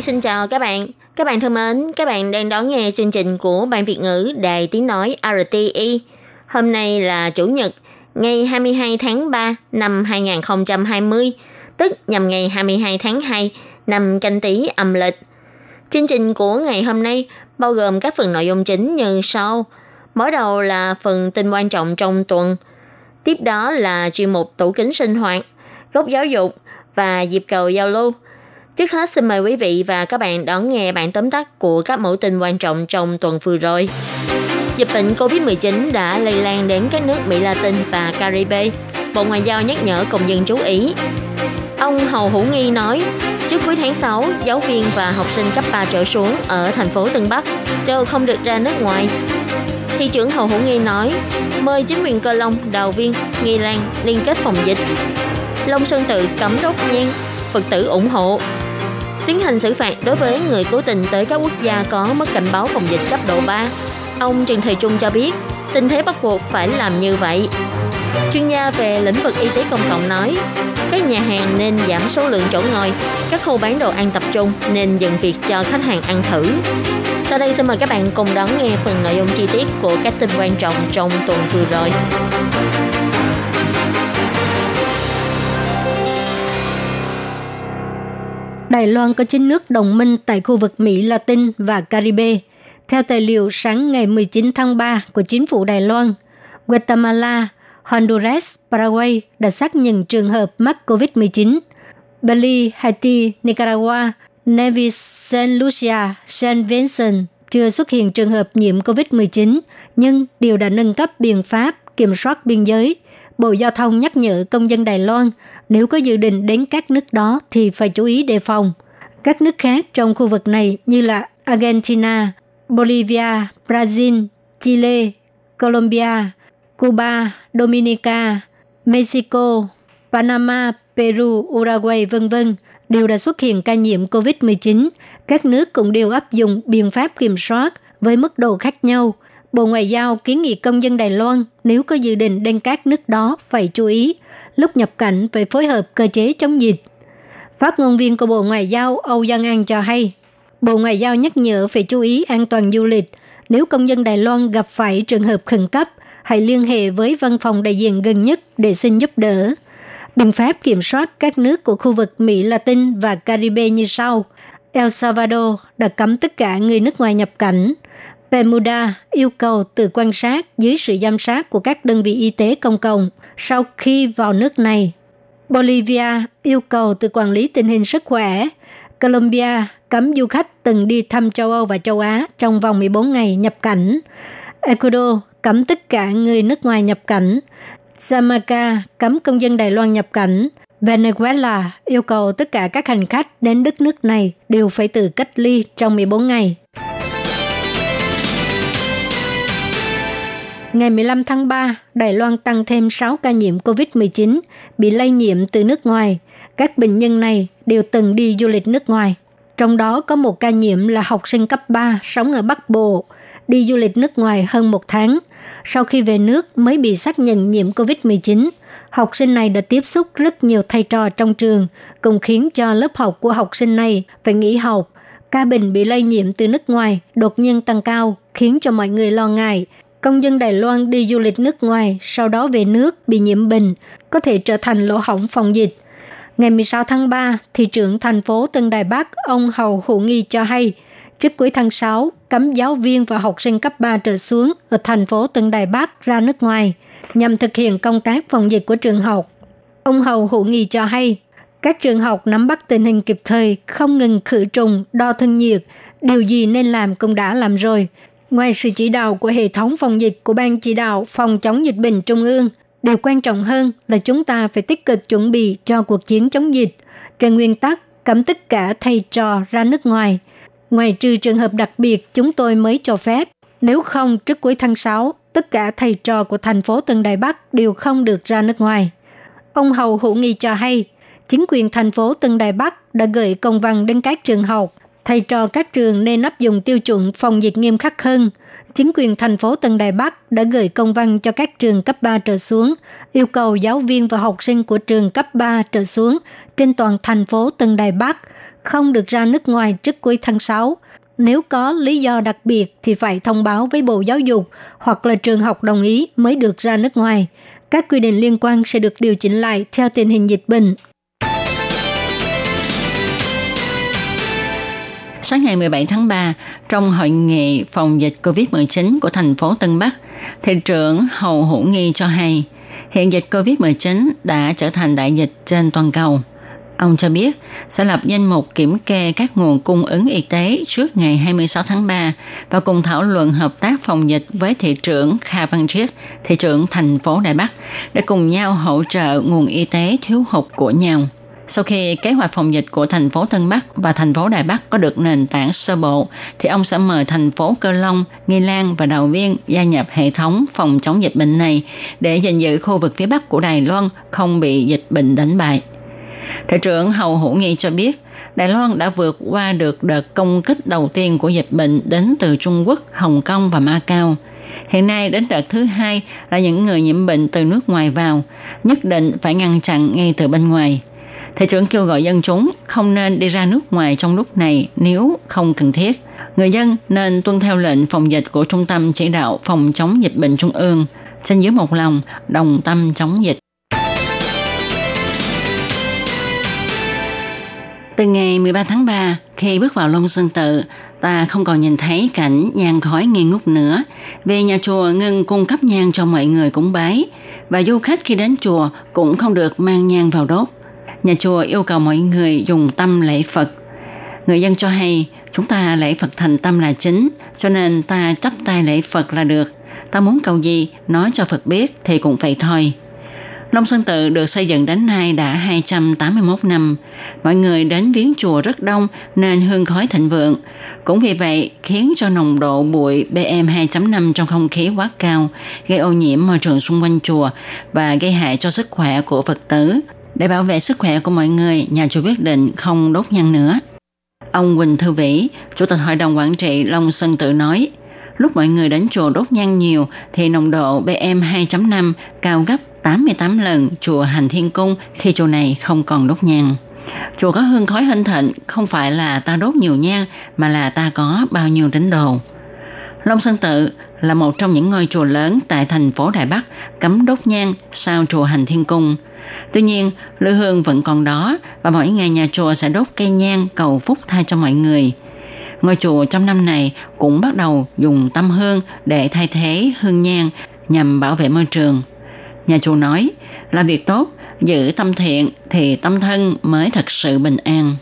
Nhi xin chào các bạn. Các bạn thân mến, các bạn đang đón nghe chương trình của Ban Việt ngữ Đài Tiếng Nói RTI. Hôm nay là Chủ nhật, ngày 22 tháng 3 năm 2020, tức nhằm ngày 22 tháng 2 năm canh tý âm lịch. Chương trình của ngày hôm nay bao gồm các phần nội dung chính như sau. Mở đầu là phần tin quan trọng trong tuần. Tiếp đó là chuyên mục tủ kính sinh hoạt, góc giáo dục và dịp cầu giao lưu. Trước hết xin mời quý vị và các bạn đón nghe bản tóm tắt của các mẫu tin quan trọng trong tuần vừa rồi. Dịch bệnh COVID-19 đã lây lan đến các nước Mỹ Latin và Caribe. Bộ Ngoại giao nhắc nhở công dân chú ý. Ông Hầu Hữu Nghi nói, trước cuối tháng 6, giáo viên và học sinh cấp 3 trở xuống ở thành phố Tân Bắc đều không được ra nước ngoài. Thị trưởng Hầu Hữu Nghi nói, mời chính quyền Cơ Long, Đào Viên, Nghi Lan liên kết phòng dịch. Long Sơn Tự cấm đốt nhang, Phật tử ủng hộ. Tiến hành xử phạt đối với người cố tình tới các quốc gia có mức cảnh báo phòng dịch cấp độ 3. Ông Trần Thầy Trung cho biết, tình thế bắt buộc phải làm như vậy. Chuyên gia về lĩnh vực y tế công cộng nói, các nhà hàng nên giảm số lượng chỗ ngồi, các khu bán đồ ăn tập trung nên dừng việc cho khách hàng ăn thử. Sau đây xin mời các bạn cùng đón nghe phần nội dung chi tiết của các tin quan trọng trong tuần vừa rồi. Đài Loan có 9 nước đồng minh tại khu vực Mỹ Latin và Caribe. Theo tài liệu sáng ngày 19 tháng 3 của chính phủ Đài Loan, Guatemala, Honduras, Paraguay đã xác nhận trường hợp mắc COVID-19. Bali, Haiti, Nicaragua, Nevis, Saint Lucia, Saint Vincent chưa xuất hiện trường hợp nhiễm COVID-19, nhưng đều đã nâng cấp biện pháp kiểm soát biên giới. Bộ Giao thông nhắc nhở công dân Đài Loan nếu có dự định đến các nước đó thì phải chú ý đề phòng. Các nước khác trong khu vực này như là Argentina, Bolivia, Brazil, Chile, Colombia, Cuba, Dominica, Mexico, Panama, Peru, Uruguay, vân vân đều đã xuất hiện ca nhiễm COVID-19. Các nước cũng đều áp dụng biện pháp kiểm soát với mức độ khác nhau. Bộ Ngoại giao kiến nghị công dân Đài Loan nếu có dự định đến các nước đó phải chú ý, lúc nhập cảnh phải phối hợp cơ chế chống dịch. Phát ngôn viên của Bộ Ngoại giao Âu Giang An cho hay, Bộ Ngoại giao nhắc nhở phải chú ý an toàn du lịch. Nếu công dân Đài Loan gặp phải trường hợp khẩn cấp, hãy liên hệ với văn phòng đại diện gần nhất để xin giúp đỡ. Biện pháp kiểm soát các nước của khu vực Mỹ Latin và Caribe như sau. El Salvador đã cấm tất cả người nước ngoài nhập cảnh. Bermuda yêu cầu tự quan sát dưới sự giám sát của các đơn vị y tế công cộng sau khi vào nước này. Bolivia yêu cầu tự quản lý tình hình sức khỏe. Colombia cấm du khách từng đi thăm châu Âu và châu Á trong vòng 14 ngày nhập cảnh. Ecuador cấm tất cả người nước ngoài nhập cảnh. Jamaica cấm công dân Đài Loan nhập cảnh. Venezuela yêu cầu tất cả các hành khách đến đất nước này đều phải tự cách ly trong 14 ngày. Ngày 15 tháng 3, Đài Loan tăng thêm 6 ca nhiễm COVID-19 bị lây nhiễm từ nước ngoài. Các bệnh nhân này đều từng đi du lịch nước ngoài. Trong đó có một ca nhiễm là học sinh cấp 3 sống ở Bắc Bộ, đi du lịch nước ngoài hơn một tháng. Sau khi về nước mới bị xác nhận nhiễm COVID-19. Học sinh này đã tiếp xúc rất nhiều thầy trò trong trường, cùng khiến cho lớp học của học sinh này phải nghỉ học. Ca bệnh bị lây nhiễm từ nước ngoài đột nhiên tăng cao, khiến cho mọi người lo ngại. Công dân Đài Loan đi du lịch nước ngoài, sau đó về nước bị nhiễm bệnh, có thể trở thành lỗ hỏng phòng dịch. Ngày 16 tháng 3, thị trưởng thành phố Tân Đài Bắc, ông Hầu Hữu Nghi cho hay, trước cuối tháng 6, cấm giáo viên và học sinh cấp 3 trở xuống ở thành phố Tân Đài Bắc ra nước ngoài nhằm thực hiện công tác phòng dịch của trường học. Ông Hầu Hữu Nghi cho hay, các trường học nắm bắt tình hình kịp thời, không ngừng khử trùng, đo thân nhiệt, điều gì nên làm cũng đã làm rồi. Ngoài sự chỉ đạo của hệ thống phòng dịch của Ban chỉ đạo phòng chống dịch bệnh Trung ương, điều quan trọng hơn là chúng ta phải tích cực chuẩn bị cho cuộc chiến chống dịch. Trên nguyên tắc, cấm tất cả thầy trò ra nước ngoài. Ngoài trừ trường hợp đặc biệt chúng tôi mới cho phép. Nếu không, trước cuối tháng 6, tất cả thầy trò của thành phố Tân Đài Bắc đều không được ra nước ngoài. Ông Hầu Hữu Nghi cho hay, chính quyền thành phố Tân Đài Bắc đã gửi công văn đến các trường học. Thầy trò các trường nên áp dụng tiêu chuẩn phòng dịch nghiêm khắc hơn. Chính quyền thành phố Tân Đài Bắc đã gửi công văn cho các trường cấp 3 trở xuống, yêu cầu giáo viên và học sinh của trường cấp 3 trở xuống trên toàn thành phố Tân Đài Bắc không được ra nước ngoài trước cuối tháng 6. Nếu có lý do đặc biệt thì phải thông báo với Bộ Giáo dục hoặc là trường học đồng ý mới được ra nước ngoài. Các quy định liên quan sẽ được điều chỉnh lại theo tình hình dịch bệnh. Sáng ngày 17 tháng 3, trong hội nghị phòng dịch COVID-19 của thành phố Tân Bắc, thị trưởng Hầu Hữu Nghi cho hay, hiện dịch COVID-19 đã trở thành đại dịch trên toàn cầu. Ông cho biết sẽ lập danh mục kiểm kê các nguồn cung ứng y tế trước ngày 26 tháng 3 và cùng thảo luận hợp tác phòng dịch với thị trưởng Kha Văn Triết, thị trưởng thành phố Đài Bắc để cùng nhau hỗ trợ nguồn y tế thiếu hụt của nhau. Sau khi kế hoạch phòng dịch của thành phố Tân Bắc và thành phố Đài Bắc có được nền tảng sơ bộ, thì ông sẽ mời thành phố Cơ Long, Nghi Lan và Đào Viên gia nhập hệ thống phòng chống dịch bệnh này để gìn giữ khu vực phía Bắc của Đài Loan không bị dịch bệnh đánh bại. Thị trưởng Hầu Hữu Nghi cho biết, Đài Loan đã vượt qua được đợt công kích đầu tiên của dịch bệnh đến từ Trung Quốc, Hồng Kông và Macau. Hiện nay đến đợt thứ hai là những người nhiễm bệnh từ nước ngoài vào, nhất định phải ngăn chặn ngay từ bên ngoài. Thị trưởng kêu gọi dân chúng không nên đi ra nước ngoài trong lúc này nếu không cần thiết. Người dân nên tuân theo lệnh phòng dịch của Trung tâm Chỉ đạo Phòng chống dịch bệnh Trung ương, trên dưới một lòng, đồng tâm chống dịch. Từ ngày 13 tháng 3, khi bước vào Long Sơn Tự, ta không còn nhìn thấy cảnh nhang khói nghi ngút nữa. Vì nhà chùa ngừng cung cấp nhang cho mọi người cúng bái, và du khách khi đến chùa cũng không được mang nhang vào đốt. Nhà chùa yêu cầu mọi người dùng tâm lễ Phật. Người dân cho hay, chúng ta lễ Phật thành tâm là chính, cho nên ta chấp tay lễ Phật là được. Ta muốn cầu gì, nói cho Phật biết thì cũng vậy thôi. Long Sơn Tự được xây dựng đến nay đã 281 năm. Mọi người đến viếng chùa rất đông nên hương khói thịnh vượng. Cũng vì vậy khiến cho nồng độ bụi PM2.5 trong không khí quá cao, gây ô nhiễm môi trường xung quanh chùa và gây hại cho sức khỏe của Phật tử. Để bảo vệ sức khỏe của mọi người, nhà chùa quyết định không đốt nhang nữa. Ông Quỳnh Thư Vĩ, Chủ tịch Hội đồng Quản trị Long Sơn Tự nói, lúc mọi người đến chùa đốt nhang nhiều thì nồng độ PM2.5 cao gấp 88 lần chùa Hành Thiên Cung khi chùa này không còn đốt nhang. Chùa có hương khói hinh thịnh không phải là ta đốt nhiều nhang mà là ta có bao nhiêu tín đồ. Long Sơn Tự là một trong những ngôi chùa lớn tại thành phố Đài Bắc cấm đốt nhang sau chùa Hành Thiên Cung. Tuy nhiên, lư hương vẫn còn đó và mỗi ngày nhà chùa sẽ đốt cây nhang cầu phúc thay cho mọi người. Ngôi chùa trong năm này cũng bắt đầu dùng tâm hương để thay thế hương nhang nhằm bảo vệ môi trường. Nhà chùa nói, làm việc tốt, giữ tâm thiện thì tâm thân mới thật sự bình an.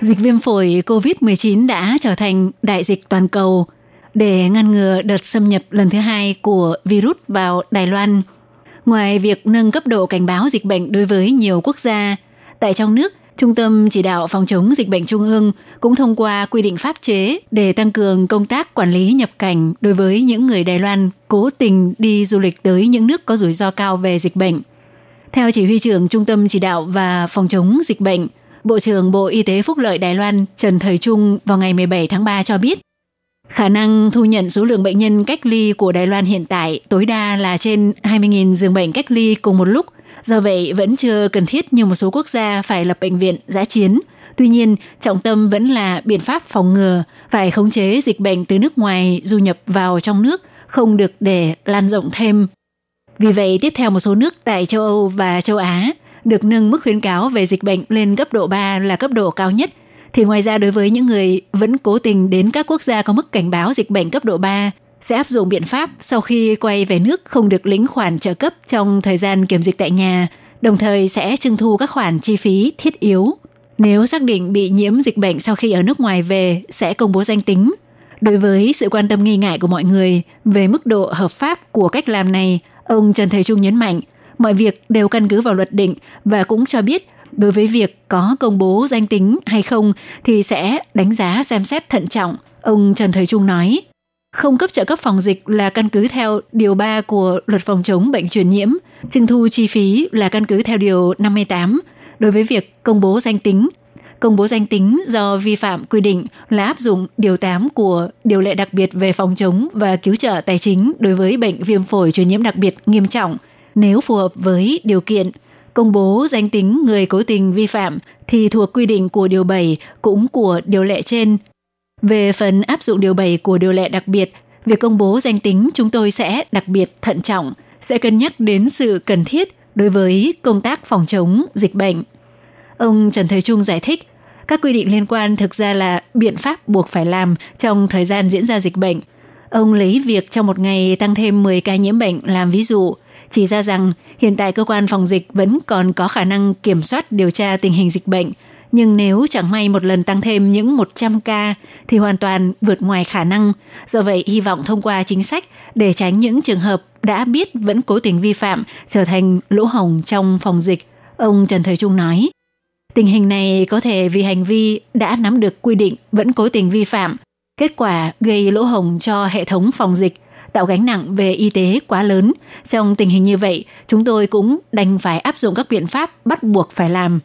Dịch viêm phổi COVID-19 đã trở thành đại dịch toàn cầu để ngăn ngừa đợt xâm nhập lần thứ hai của virus vào Đài Loan. Ngoài việc nâng cấp độ cảnh báo dịch bệnh đối với nhiều quốc gia, tại trong nước, Trung tâm Chỉ đạo Phòng chống dịch bệnh Trung ương cũng thông qua quy định pháp chế để tăng cường công tác quản lý nhập cảnh đối với những người Đài Loan cố tình đi du lịch tới những nước có rủi ro cao về dịch bệnh. Theo chỉ huy trưởng Trung tâm Chỉ đạo và Phòng chống dịch bệnh, Bộ trưởng Bộ Y tế Phúc lợi Đài Loan Trần Thời Trung vào ngày 17 tháng 3 cho biết, khả năng thu nhận số lượng bệnh nhân cách ly của Đài Loan hiện tại tối đa là trên 20.000 giường bệnh cách ly cùng một lúc. Do vậy, vẫn chưa cần thiết như một số quốc gia phải lập bệnh viện giã chiến. Tuy nhiên, trọng tâm vẫn là biện pháp phòng ngừa, phải khống chế dịch bệnh từ nước ngoài du nhập vào trong nước, không được để lan rộng thêm. Vì vậy, tiếp theo một số nước tại châu Âu và châu Á được nâng mức khuyến cáo về dịch bệnh lên cấp độ 3 là cấp độ cao nhất, thì ngoài ra đối với những người vẫn cố tình đến các quốc gia có mức cảnh báo dịch bệnh cấp độ 3, sẽ áp dụng biện pháp sau khi quay về nước không được lĩnh khoản trợ cấp trong thời gian kiểm dịch tại nhà, đồng thời sẽ trưng thu các khoản chi phí thiết yếu. Nếu xác định bị nhiễm dịch bệnh sau khi ở nước ngoài về, sẽ công bố danh tính. Đối với sự quan tâm nghi ngại của mọi người về mức độ hợp pháp của cách làm này, ông Trần Thầy Trung nhấn mạnh, mọi việc đều căn cứ vào luật định và cũng cho biết đối với việc có công bố danh tính hay không thì sẽ đánh giá xem xét thận trọng. Ông Trần Thời Trung nói, không cấp trợ cấp phòng dịch là căn cứ theo Điều 3 của Luật phòng chống bệnh truyền nhiễm, trưng thu chi phí là căn cứ theo Điều 58 đối với việc công bố danh tính. Công bố danh tính do vi phạm quy định là áp dụng Điều 8 của Điều lệ đặc biệt về phòng chống và cứu trợ tài chính đối với bệnh viêm phổi truyền nhiễm đặc biệt nghiêm trọng nếu phù hợp với điều kiện công bố danh tính người cố tình vi phạm thì thuộc quy định của Điều 7 cũng của Điều lệ trên. Về phần áp dụng Điều 7 của Điều lệ đặc biệt, việc công bố danh tính chúng tôi sẽ đặc biệt thận trọng, sẽ cân nhắc đến sự cần thiết đối với công tác phòng chống dịch bệnh. Ông Trần Thời Trung giải thích, các quy định liên quan thực ra là biện pháp buộc phải làm trong thời gian diễn ra dịch bệnh. Ông lấy việc trong một ngày tăng thêm 10 ca nhiễm bệnh làm ví dụ – chỉ ra rằng hiện tại cơ quan phòng dịch vẫn còn có khả năng kiểm soát điều tra tình hình dịch bệnh, nhưng nếu chẳng may một lần tăng thêm những 100 ca thì hoàn toàn vượt ngoài khả năng. Do vậy, hy vọng thông qua chính sách để tránh những trường hợp đã biết vẫn cố tình vi phạm trở thành lỗ hồng trong phòng dịch, ông Trần Thời Trung nói. Tình hình này có thể vì hành vi đã nắm được quy định vẫn cố tình vi phạm, kết quả gây lỗ hồng cho hệ thống phòng dịch tạo gánh nặng về y tế quá lớn. Trong tình hình như vậy, chúng tôi cũng đành phải áp dụng các biện pháp bắt buộc phải làm.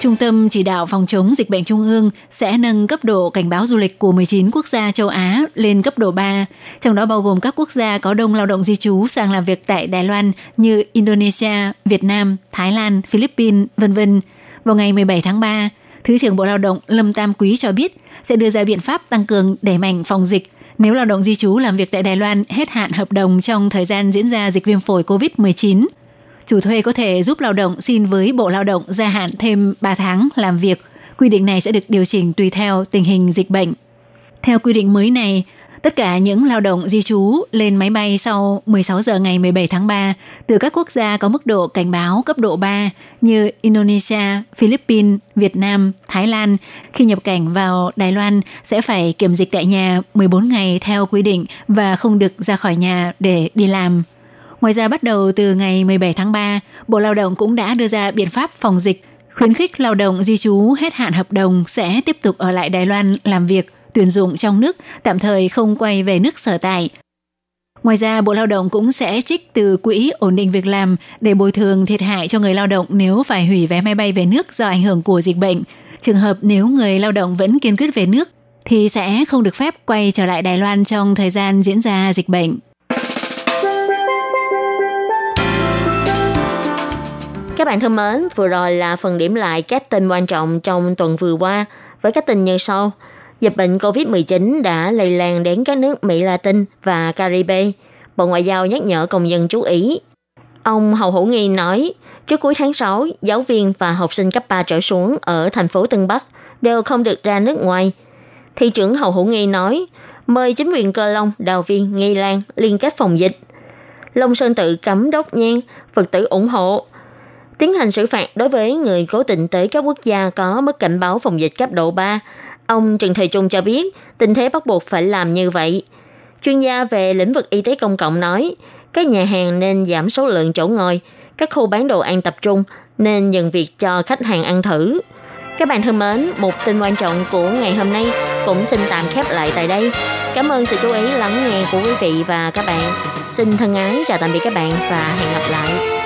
Trung tâm Chỉ đạo Phòng chống dịch bệnh Trung ương sẽ nâng cấp độ cảnh báo du lịch của 19 quốc gia châu Á lên cấp độ 3, trong đó bao gồm các quốc gia có đông lao động di trú sang làm việc tại Đài Loan như Indonesia, Việt Nam, Thái Lan, Philippines, vân vân. Vào ngày 17 tháng 3, Thứ trưởng Bộ Lao động Lâm Tam Quý cho biết sẽ đưa ra biện pháp tăng cường đẩy mạnh phòng dịch nếu lao động di trú làm việc tại Đài Loan hết hạn hợp đồng trong thời gian diễn ra dịch viêm phổi COVID-19. Chủ thuê có thể giúp lao động xin với Bộ Lao động gia hạn thêm 3 tháng làm việc. Quy định này sẽ được điều chỉnh tùy theo tình hình dịch bệnh. Theo quy định mới này, Tất cả những lao động di trú lên máy bay sau 16 giờ ngày 17 tháng 3 từ các quốc gia có mức độ cảnh báo cấp độ 3 như Indonesia, Philippines, Việt Nam, Thái Lan khi nhập cảnh vào Đài Loan sẽ phải kiểm dịch tại nhà 14 ngày theo quy định và không được ra khỏi nhà để đi làm. Ngoài ra bắt đầu từ ngày 17 tháng 3, Bộ Lao động cũng đã đưa ra biện pháp phòng dịch khuyến khích lao động di trú hết hạn hợp đồng sẽ tiếp tục ở lại Đài Loan làm việc tuyển dụng trong nước tạm thời không quay về nước sở tại. Ngoài ra, Bộ Lao động cũng sẽ trích từ quỹ ổn định việc làm để bồi thường thiệt hại cho người lao động nếu phải hủy vé máy bay về nước do ảnh hưởng của dịch bệnh. Trường hợp nếu người lao động vẫn kiên quyết về nước thì sẽ không được phép quay trở lại Đài Loan trong thời gian diễn ra dịch bệnh. Các bạn thân mến, vừa rồi là phần điểm lại các tin quan trọng trong tuần vừa qua với các tin như sau – dịch bệnh COVID-19 đã lây lan đến các nước Mỹ Latin và Caribe. Bộ Ngoại giao nhắc nhở công dân chú ý. Ông Hầu Hữu Nghi nói, trước cuối tháng 6, giáo viên và học sinh cấp 3 trở xuống ở thành phố Tân Bắc đều không được ra nước ngoài. Thị trưởng Hầu Hữu Nghi nói, mời chính quyền Cơ Long, Đào Viên, Nghi Lan liên kết phòng dịch. Long Sơn tự cấm đốt nhang, Phật tử ủng hộ. Tiến hành xử phạt đối với người cố tình tới các quốc gia có mức cảnh báo phòng dịch cấp độ 3 Ông Trần Thời Trung cho biết, tình thế bắt buộc phải làm như vậy. Chuyên gia về lĩnh vực y tế công cộng nói, các nhà hàng nên giảm số lượng chỗ ngồi, các khu bán đồ ăn tập trung nên dừng việc cho khách hàng ăn thử. Các bạn thân mến, một tin quan trọng của ngày hôm nay cũng xin tạm khép lại tại đây. Cảm ơn sự chú ý lắng nghe của quý vị và các bạn. Xin thân ái chào tạm biệt các bạn và hẹn gặp lại.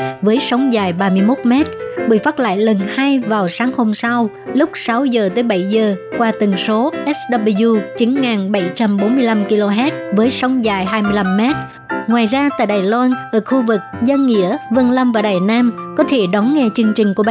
với sóng dài 31 mét bị phát lại lần hai vào sáng hôm sau lúc 6 giờ tới 7 giờ qua tần số SW 9745 kHz với sóng dài 25 mét. Ngoài ra tại Đài Loan, ở khu vực Giang Nghĩa, Vân Lâm và Đài Nam có thể đón nghe chương trình của Ban